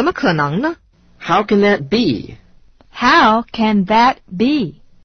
怎么可能呢？How can that be? How can that be?